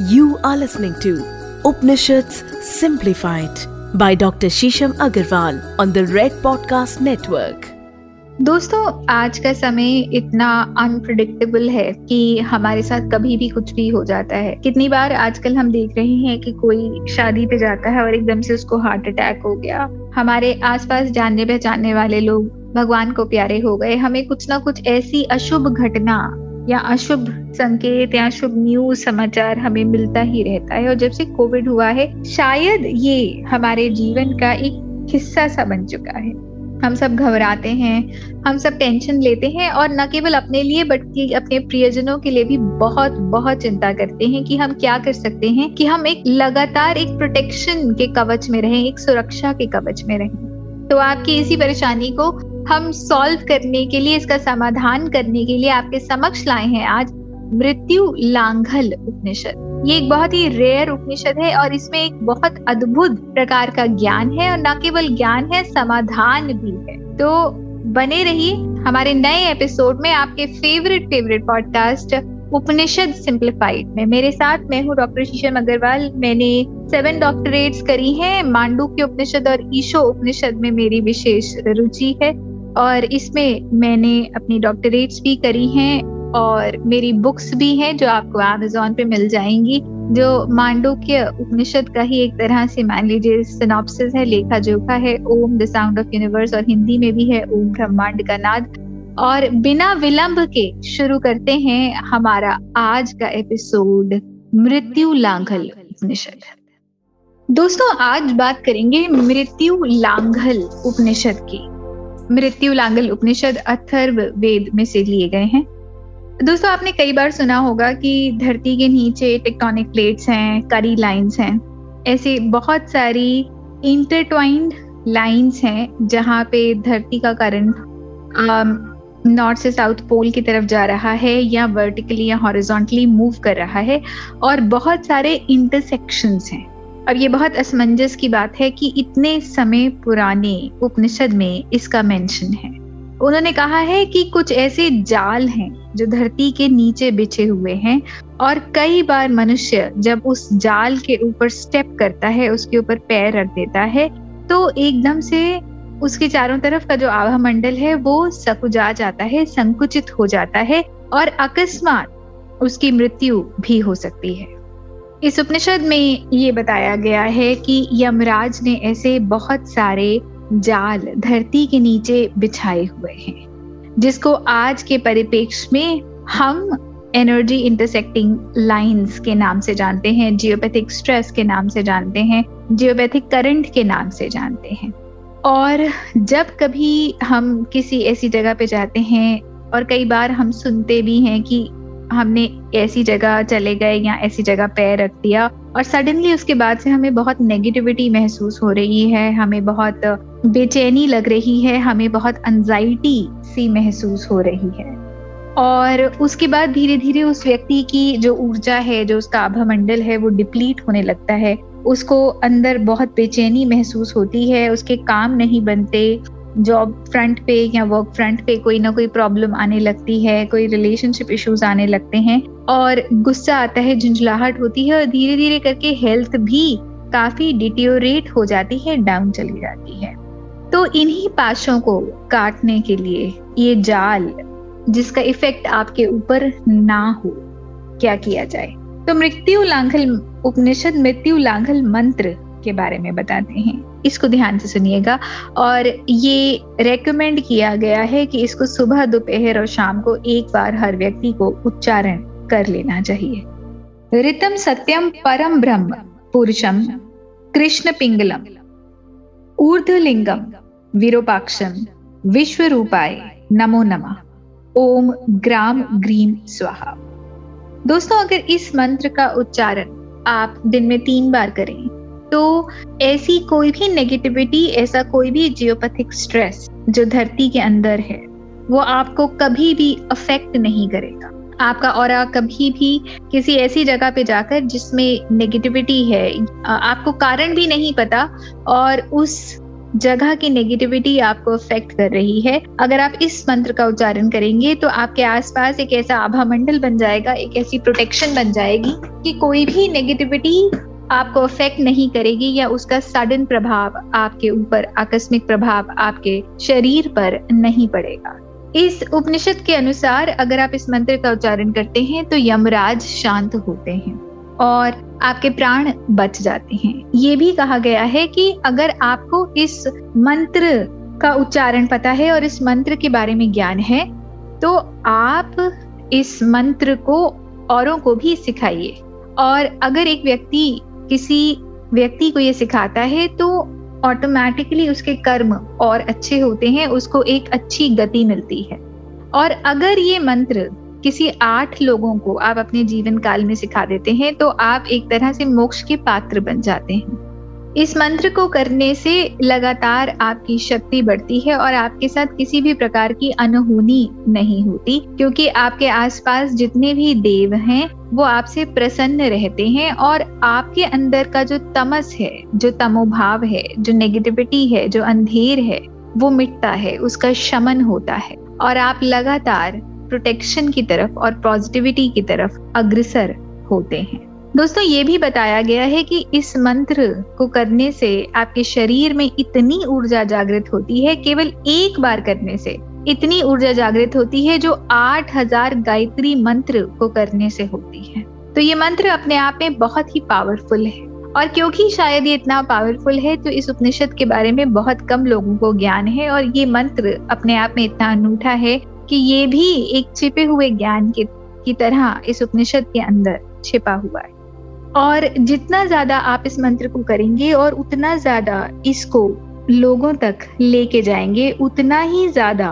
You are listening to Upanishads Simplified by Dr. Shisham Agarwal on the Red Podcast Network. दोस्तों, आज का समय इतना अनप्रडिक्टेबल है कि हमारे साथ कभी भी कुछ भी हो जाता है कितनी बार आजकल हम देख रहे हैं कि कोई शादी पे जाता है और एकदम से उसको हार्ट अटैक हो गया हमारे आसपास जानने पहचानने वाले लोग भगवान को प्यारे हो गए हमें कुछ ना कुछ ऐसी अशुभ घटना या अशुभ संकेत या शुभ न्यूज़ समाचार हमें मिलता ही रहता है। और जब से कोविड हुआ है, शायद ये हमारे जीवन का एक हिस्सा सा बन चुका है। हम सब घबराते हैं, हम सब टेंशन लेते हैं और न केवल अपने लिए बल्कि अपने प्रियजनों के लिए भी बहुत बहुत चिंता करते हैं कि हम क्या कर सकते हैं कि हम एक लगातार एक प्रोटेक्शन के कवच में रहें, एक सुरक्षा के कवच में रहें। तो आपकी इसी परेशानी को हम सॉल्व करने के लिए, इसका समाधान करने के लिए आपके समक्ष लाए हैं आज मृत्यु लांघल उपनिषद। ये एक बहुत ही रेयर उपनिषद है और इसमें एक बहुत अद्भुत प्रकार का ज्ञान है और न केवल ज्ञान है, समाधान भी है। तो बने रहिए हमारे नए एपिसोड में आपके favourite favourite podcast Upanishad simplified में। मेरे साथ मैं हूँ डॉक्टर शीशम अग्रवाल। मैंने सेवन डॉक्टरेट्स करी हैं, मांडू के उपनिषद और ईशो उपनिषद में मेरी विशेष रुचि है। और इसमें मैंने अपनी डॉक्टरेट्स भी करी हैं और मेरी बुक्स भी हैं जो आपको अमेजोन पे मिल जाएँगी, जो मांडुक्य उपनिषद का ही एक तरह से मान लीजिए सिनॉप्सिस है लेखा जोखा है, Om the sound of universe और हिंदी में भी है, ओम ब्रह्मांड का नाद। और बिना विलंब के शुरू करते हैं हमारा आज का एपिसोड मृत्यु लांघल उपनिषद। दोस्तों, आज बात करेंगे मृत्यु लांघल उपनिषद की। मृत्यु लांगल उपनिषद अथर्व वेद में से लिए गए हैं। दोस्तों, आपने कई बार सुना होगा कि धरती के नीचे टेक्टोनिक प्लेट्स हैं, करी लाइंस हैं। ऐसे बहुत सारी इंटरट्वाइंड लाइंस हैं, जहाँ पे धरती का करंट नॉर्थ से साउथ पोल की तरफ़ जा रहा है या वर्टिकली या हॉरिजॉन्टली मूव कर रहा है और बहुत सारे इंटरसेक्शंस हैं। अब ये बहुत असमंजस की बात है कि इतने समय पुराने उपनिषद में इसका मेंशन है। उन्होंने कहा है कि कुछ ऐसे जाल हैं जो धरती के नीचे बिछे हुए हैं और कई बार मनुष्य जब उस जाल के ऊपर स्टेप करता है, उसके ऊपर पैर रख देता है तो एकदम से उसके चारों तरफ़ का जो आभा मंडल है, वो सकुजा जाता है, संकुचित हो जाता है और अकस्मात उसकी मृत्यु भी हो सकती है। इस उपनिषद में ये बताया गया है कि यमराज ने ऐसे बहुत सारे जाल धरती के नीचे बिछाए हुए हैं, जिसको आज के परिपेक्ष में हम एनर्जी इंटरसेक्टिंग लाइंस के नाम से जानते हैं जियोपैथिक स्ट्रेस के नाम से जानते हैं जियोपैथिक करंट के नाम से जानते हैं। और जब कभी हम किसी ऐसी जगह पे जाते हैं और कई बार हम सुनते भी हैं कि हमने ऐसी जगह चले गए या ऐसी जगह पैर रख दिया और सडनली उसके बाद से हमें बहुत नेगेटिविटी महसूस हो रही है, हमें बहुत बेचैनी लग रही है, हमें बहुत एंजाइटी सी महसूस हो रही है। और उसके बाद धीरे धीरे उस व्यक्ति की जो ऊर्जा है, जो उसका आभा मंडल है, वो डिप्लीट होने लगता है। उसको अंदर बहुत बेचैनी महसूस होती है, उसके काम नहीं बनते जॉब फ्रंट पे या वर्क फ्रंट पे कोई ना कोई प्रॉब्लम आने लगती है, कोई रिलेशनशिप इश्यूज़ आने लगते हैं और गुस्सा आता है, झुंझलाहट होती है और धीरे धीरे करके हेल्थ भी काफ़ी डिटियोरेट हो जाती है डाउन चली जाती है। तो इन्हीं पाशों को काटने के लिए ये जाल जिसका इफ़ेक्ट आपके ऊपर ना हो, क्या किया जाए? तो मृत्यु लांघल उपनिषद मृत्यु लांघल मंत्र के बारे में बताते हैं। इसको ध्यान से सुनिएगा। और ये रेकमेंड किया गया है कि इसको सुबह, दोपहर और शाम को एक बार हर व्यक्ति को उच्चारण कर लेना चाहिए। रितम सत्यम परम ब्रह्म पुरुषम कृष्ण पिंगलम ऊर्धलिंगम विरूपाक्षम विश्व रूपाय नमो नमः। ओम ग्राम ग्रीम स्वाहा। दोस्तों, अगर इस मंत्र का उच्चारण आप दिन में तीन बार करें तो ऐसी कोई भी नेगेटिविटी ऐसा कोई भी जियोपैथिक स्ट्रेस जो धरती के अंदर है, वो आपको कभी भी अफेक्ट नहीं करेगा। आपका और कभी भी किसी ऐसी जगह पे जाकर जिसमें नेगेटिविटी है आपको कारण भी नहीं पता और उस जगह की नेगेटिविटी आपको अफेक्ट कर रही है। अगर आप इस मंत्र का उच्चारण करेंगे तो आपके आसपास एक ऐसा आभा मंडल बन जाएगा, एक ऐसी प्रोटेक्शन बन जाएगी कि कोई भी नेगेटिविटी आपको अफेक्ट नहीं करेगी या उसका सडन प्रभाव आपके ऊपर, आकस्मिक प्रभाव आपके शरीर पर नहीं पड़ेगा। इस उपनिषद के अनुसार अगर आप इस मंत्र का उच्चारण करते हैं तो यमराज शांत होते हैं और आपके प्राण बच जाते हैं। ये भी कहा गया है कि अगर आपको इस मंत्र का उच्चारण पता है और इस मंत्र के बारे में ज्ञान है तो आप इस मंत्र को औरों को भी सिखाइए। और अगर एक व्यक्ति किसी व्यक्ति को ये सिखाता है तो ऑटोमेटिकली उसके कर्म और अच्छे होते हैं, उसको एक अच्छी गति मिलती है। और अगर ये मंत्र किसी आठ लोगों को आप अपने जीवन काल में सिखा देते हैं तो आप एक तरह से मोक्ष के पात्र बन जाते हैं। इस मंत्र को करने से लगातार आपकी शक्ति बढ़ती है और आपके साथ किसी भी प्रकार की अनहोनी नहीं होती, क्योंकि आपके आसपास जितने भी देव हैं, वो आपसे प्रसन्न रहते हैं और आपके अंदर का जो तमस है, जो तमोभाव है, जो नेगेटिविटी है, जो अंधेर है, वो मिटता है, उसका शमन होता है। और आप लगातार प्रोटेक्शन की तरफ़ और पॉजिटिविटी की तरफ़ अग्रसर होते हैं। दोस्तों, ये भी बताया गया है कि इस मंत्र को करने से आपके शरीर में इतनी ऊर्जा जागृत होती है, केवल एक बार करने से। इतनी ऊर्जा जागृत होती है जो आठ हज़ार गायत्री मंत्र को करने से होती है। तो ये मंत्र अपने आप में बहुत ही पावरफुल है। और क्योंकि शायद ये इतना पावरफुल है तो इस उपनिषद के बारे में बहुत कम लोगों को ज्ञान है और ये मंत्र अपने आप में इतना अनूठा है कि ये भी एक छिपे हुए ज्ञान के, की तरह इस उपनिषद के अंदर छिपा हुआ है। और जितना ज़्यादा आप इस मंत्र को करेंगे और उतना ज़्यादा इसको लोगों तक लेके जाएँगे, उतना ही ज़्यादा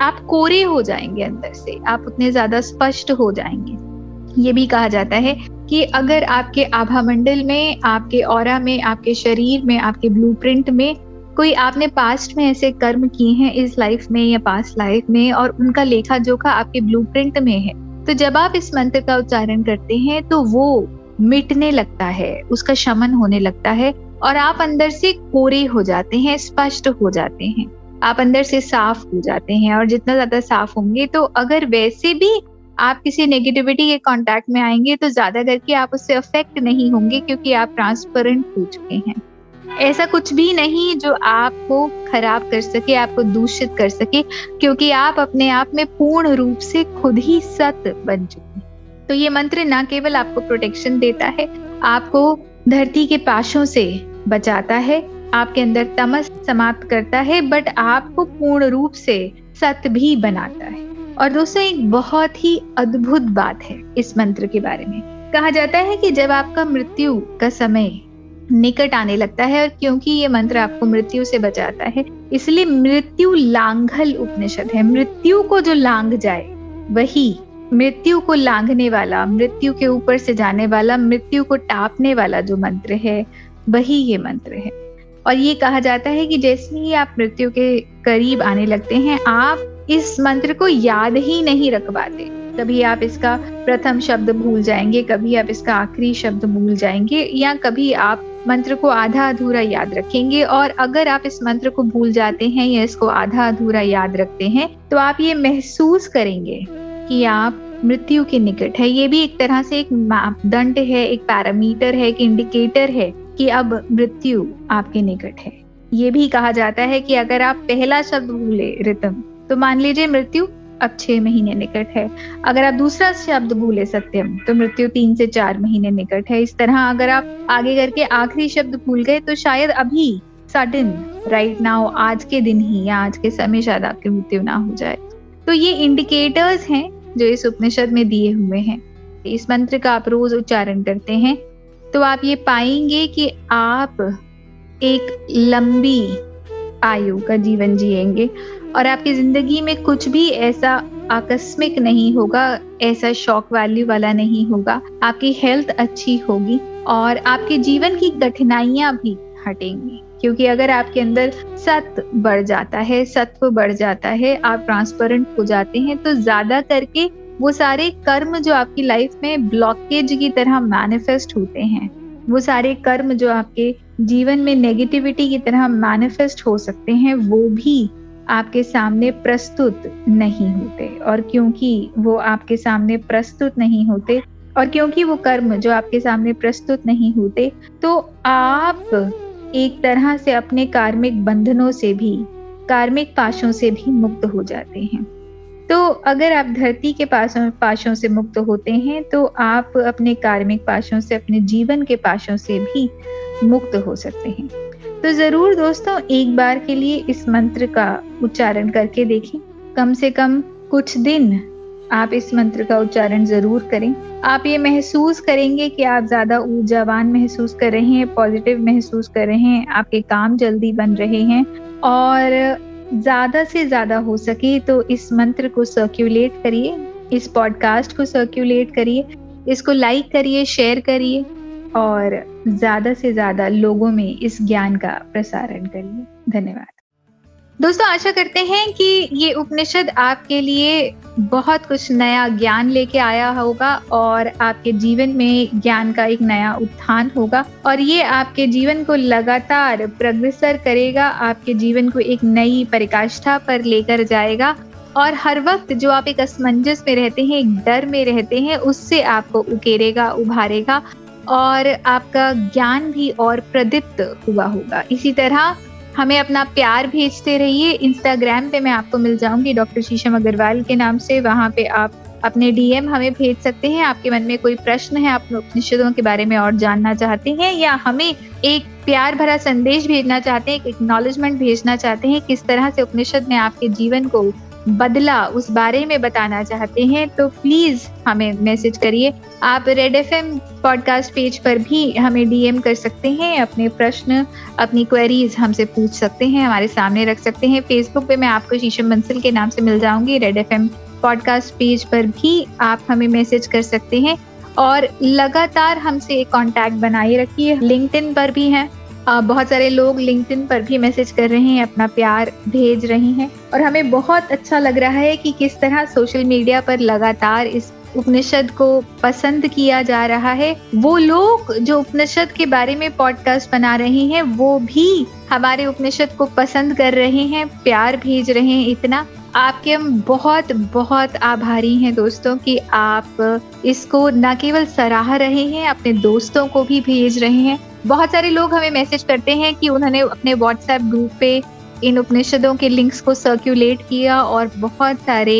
आप कोरे हो जाएँगे अंदर से, आप उतने ज़्यादा स्पष्ट हो जाएँगे। ये भी कहा जाता है कि अगर आपके आभा मंडल में, आपके और में, आपके शरीर में, आपके ब्लूप्रिंट में कोई आपने पास्ट में ऐसे कर्म किए हैं इस लाइफ में या पास्ट लाइफ में और उनका लेखा जोखा आपके ब्लूप्रिंट में है तो जब आप इस मंत्र का उच्चारण करते हैं तो वो मिटने लगता है, उसका शमन होने लगता है और आप अंदर से कोरे हो जाते हैं, स्पष्ट हो जाते हैं। आप अंदर से साफ़ हो जाते हैं और जितना ज़्यादा साफ़ होंगे तो अगर वैसे भी आप किसी नेगेटिविटी के कांटेक्ट में आएँगे तो ज़्यादा करके आप उससे अफेक्ट नहीं होंगे क्योंकि आप ट्रांसपेरेंट हो चुके हैं। ऐसा कुछ भी नहीं जो आपको खराब कर सके, आपको दूषित कर सके, क्योंकि आप अपने आप में पूर्ण रूप से खुद ही सत बन चुके तो ये मंत्र ना केवल आपको प्रोटेक्शन देता है, आपको धरती के पाशों से बचाता है, आपके अंदर तमस समाप्त करता है बट आपको पूर्ण रूप से सत भी बनाता है। और दोस्तों, एक बहुत ही अद्भुत बात है इस मंत्र के बारे में। कहा जाता है कि जब आपका मृत्यु का समय निकट आने लगता है, और क्योंकि ये मंत्र आपको मृत्यु से बचाता है, इसलिए मृत्यु लांघल उपनिषद है। मृत्यु को जो लांग जाए, वही मृत्यु को लांघने वाला, मृत्यु के ऊपर से जाने वाला, मृत्यु को टापने वाला जो मंत्र है, वही ये मंत्र है। और ये कहा जाता है कि जैसे ही आप मृत्यु के करीब आने लगते हैं, आप इस मंत्र को याद ही नहीं रख पाते। कभी आप इसका प्रथम शब्द भूल जाएँगे, कभी आप इसका आखिरी शब्द भूल जाएँगे, या कभी आप मंत्र को आधा अधूरा याद रखेंगे। और अगर आप इस मंत्र को भूल जाते हैं या इसको आधा अधूरा याद रखते हैं तो आप ये महसूस करेंगे कि आप मृत्यु के निकट है। ये भी एक तरह से एक मापदंड है, एक पैरामीटर है, एक इंडिकेटर है कि अब मृत्यु आपके निकट है। ये भी कहा जाता है कि अगर आप पहला शब्द भूले रितम तो मान लीजिए मृत्यु अब छह महीने निकट है। अगर आप दूसरा शब्द भूले सत्यम तो मृत्यु तीन से चार महीने निकट है। इस तरह अगर आप आगे करके आखिरी शब्द भूल गए तो शायद अभी सडन राइट नाउ आज के दिन ही या आज के समय शायद आपकी मृत्यु ना हो जाए। तो ये इंडिकेटर्स हैं जो इस उपनिषद में दिए हुए हैं। इस मंत्र का आप रोज उच्चारण करते हैं। तो आप ये पाएँगे कि आप एक लंबी आयु का जीवन जिएँगे और आपकी ज़िंदगी में कुछ भी ऐसा आकस्मिक नहीं होगा, ऐसा शॉक वैल्यू वाला नहीं होगा। आपकी हेल्थ अच्छी होगी और आपके जीवन की कठिनाइयाँ भी हटेंगी। क्योंकि अगर आपके अंदर सत्य बढ़ जाता है, सत्व बढ़ जाता है, आप ट्रांसपेरेंट हो जाते हैं तो ज़्यादा करके वो सारे कर्म जो आपकी लाइफ में ब्लॉकेज की तरह मैनिफेस्ट होते हैं, वो सारे कर्म जो आपके जीवन में नेगेटिविटी की तरह मैनिफेस्ट हो सकते हैं, वो भी आपके सामने प्रस्तुत नहीं होते। और क्योंकि वो आपके सामने प्रस्तुत नहीं होते, और क्योंकि वो कर्म जो आपके सामने प्रस्तुत नहीं होते तो आप एक तरह से अपने कार्मिक बंधनों से भी, कार्मिक पाशों से भी मुक्त हो जाते हैं। तो अगर आप धरती के पासों, पाशों से मुक्त होते हैं तो आप अपने कार्मिक पाशों से, अपने जीवन के पाशों से भी मुक्त हो सकते हैं। तो ज़रूर दोस्तों, एक बार के लिए इस मंत्र का उच्चारण करके देखें। कम से कम कुछ दिन आप इस मंत्र का उच्चारण ज़रूर करें। आप ये महसूस करेंगे कि आप ज़्यादा ऊर्जावान महसूस कर रहे हैं पॉजिटिव महसूस कर रहे हैं, आपके काम जल्दी बन रहे हैं और ज़्यादा से ज़्यादा हो सके तो इस मंत्र को सर्क्यूलेट करिए, इस पॉडकास्ट को सर्क्यूलेट करिए, इसको लाइक करिए शेयर करिए और ज़्यादा से ज़्यादा लोगों में इस ज्ञान का प्रसारण करिए। धन्यवाद। दोस्तों, आशा करते हैं कि ये उपनिषद आपके लिए बहुत कुछ नया ज्ञान लेके आया होगा और आपके जीवन में ज्ञान का एक नया उत्थान होगा। और ये आपके जीवन को लगातार प्रग्रसर करेगा, आपके जीवन को एक नई परिकाष्ठा पर लेकर जाएगा। और हर वक्त जो आप एक असमंजस में रहते हैं, एक डर में रहते हैं, उससे आपको उकेरेगा, उभारेगा और आपका ज्ञान भी और प्रदीप्त हुआ होगा। इसी तरह हमें अपना प्यार भेजते रहिए। इंस्टाग्राम पे मैं आपको मिल जाऊँगी डॉक्टर शीशम अग्रवाल के नाम से। वहाँ पे आप अपने डीएम हमें भेज सकते हैं। आपके मन में कोई प्रश्न है, आप उपनिषदों के बारे में और जानना चाहते हैं या हमें एक प्यार भरा संदेश भेजना चाहते हैं, एक एक्नॉलेजमेंट भेजना चाहते हैं, किस तरह से उपनिषद ने आपके जीवन को बदला उस बारे में बताना चाहते हैं तो प्लीज़ हमें मैसेज करिए। आप red F M podcast page पर भी हमें डीएम कर सकते हैं, अपने प्रश्न, अपनी क्वेरीज हमसे पूछ सकते हैं, हमारे सामने रख सकते हैं। फेसबुक पे मैं आपको शीशम बंसल के नाम से मिल जाऊँगी। Red F M podcast page पर भी आप हमें मैसेज कर सकते हैं। और लगातार हमसे कांटेक्ट बनाए रखिए। लिंक्डइन पर भी हैं। बहुत सारे लोग लिंक्डइन पर भी मैसेज कर रहे हैं, अपना प्यार भेज रहे हैं। और हमें बहुत अच्छा लग रहा है कि किस तरह सोशल मीडिया पर लगातार इस उपनिषद को पसंद किया जा रहा है। वो लोग जो उपनिषद के बारे में पॉडकास्ट बना रहे हैं, वो भी हमारे उपनिषद को पसंद कर रहे हैं, प्यार भेज रहे हैं इतना। आपके हम बहुत बहुत आभारी हैं दोस्तों कि आप इसको न केवल सराह रहे हैं, अपने दोस्तों को भी भेज रहे हैं। बहुत सारे लोग हमें मैसेज करते हैं कि उन्होंने अपने व्हाट्सएप ग्रुप पे इन उपनिषदों के लिंक्स को सर्क्यूलेट किया और बहुत सारे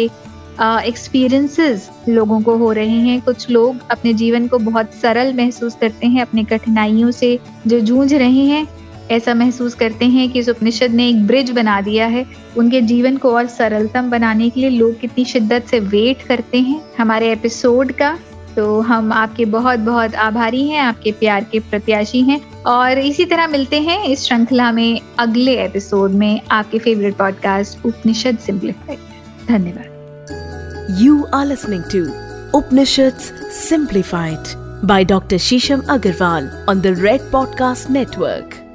एक्सपीरियंसेस लोगों को हो रहे हैं। कुछ लोग अपने जीवन को बहुत सरल महसूस करते हैं, अपनी कठिनाइयों से जो जूझ रहे हैं, ऐसा महसूस करते हैं कि इस उपनिषद ने एक ब्रिज बना दिया है। उनके जीवन को और सरलतम बनाने के लिए लोग कितनी शिद्दत से वेट करते हैं। हमारे एपिसोड का तो हम आपके बहुत बहुत आभारी हैं, आपके प्यार के प्रत्याशी हैं। और इसी तरह मिलते हैं इस श्रृंखला में अगले एपिसोड में आपके फेवरेट पॉडकास्ट उपनिषद सिंप्लीफाइड धन्यवाद। You are listening to Upanishad simplified by doctor Shisham Agarwal on the Red podcast Network.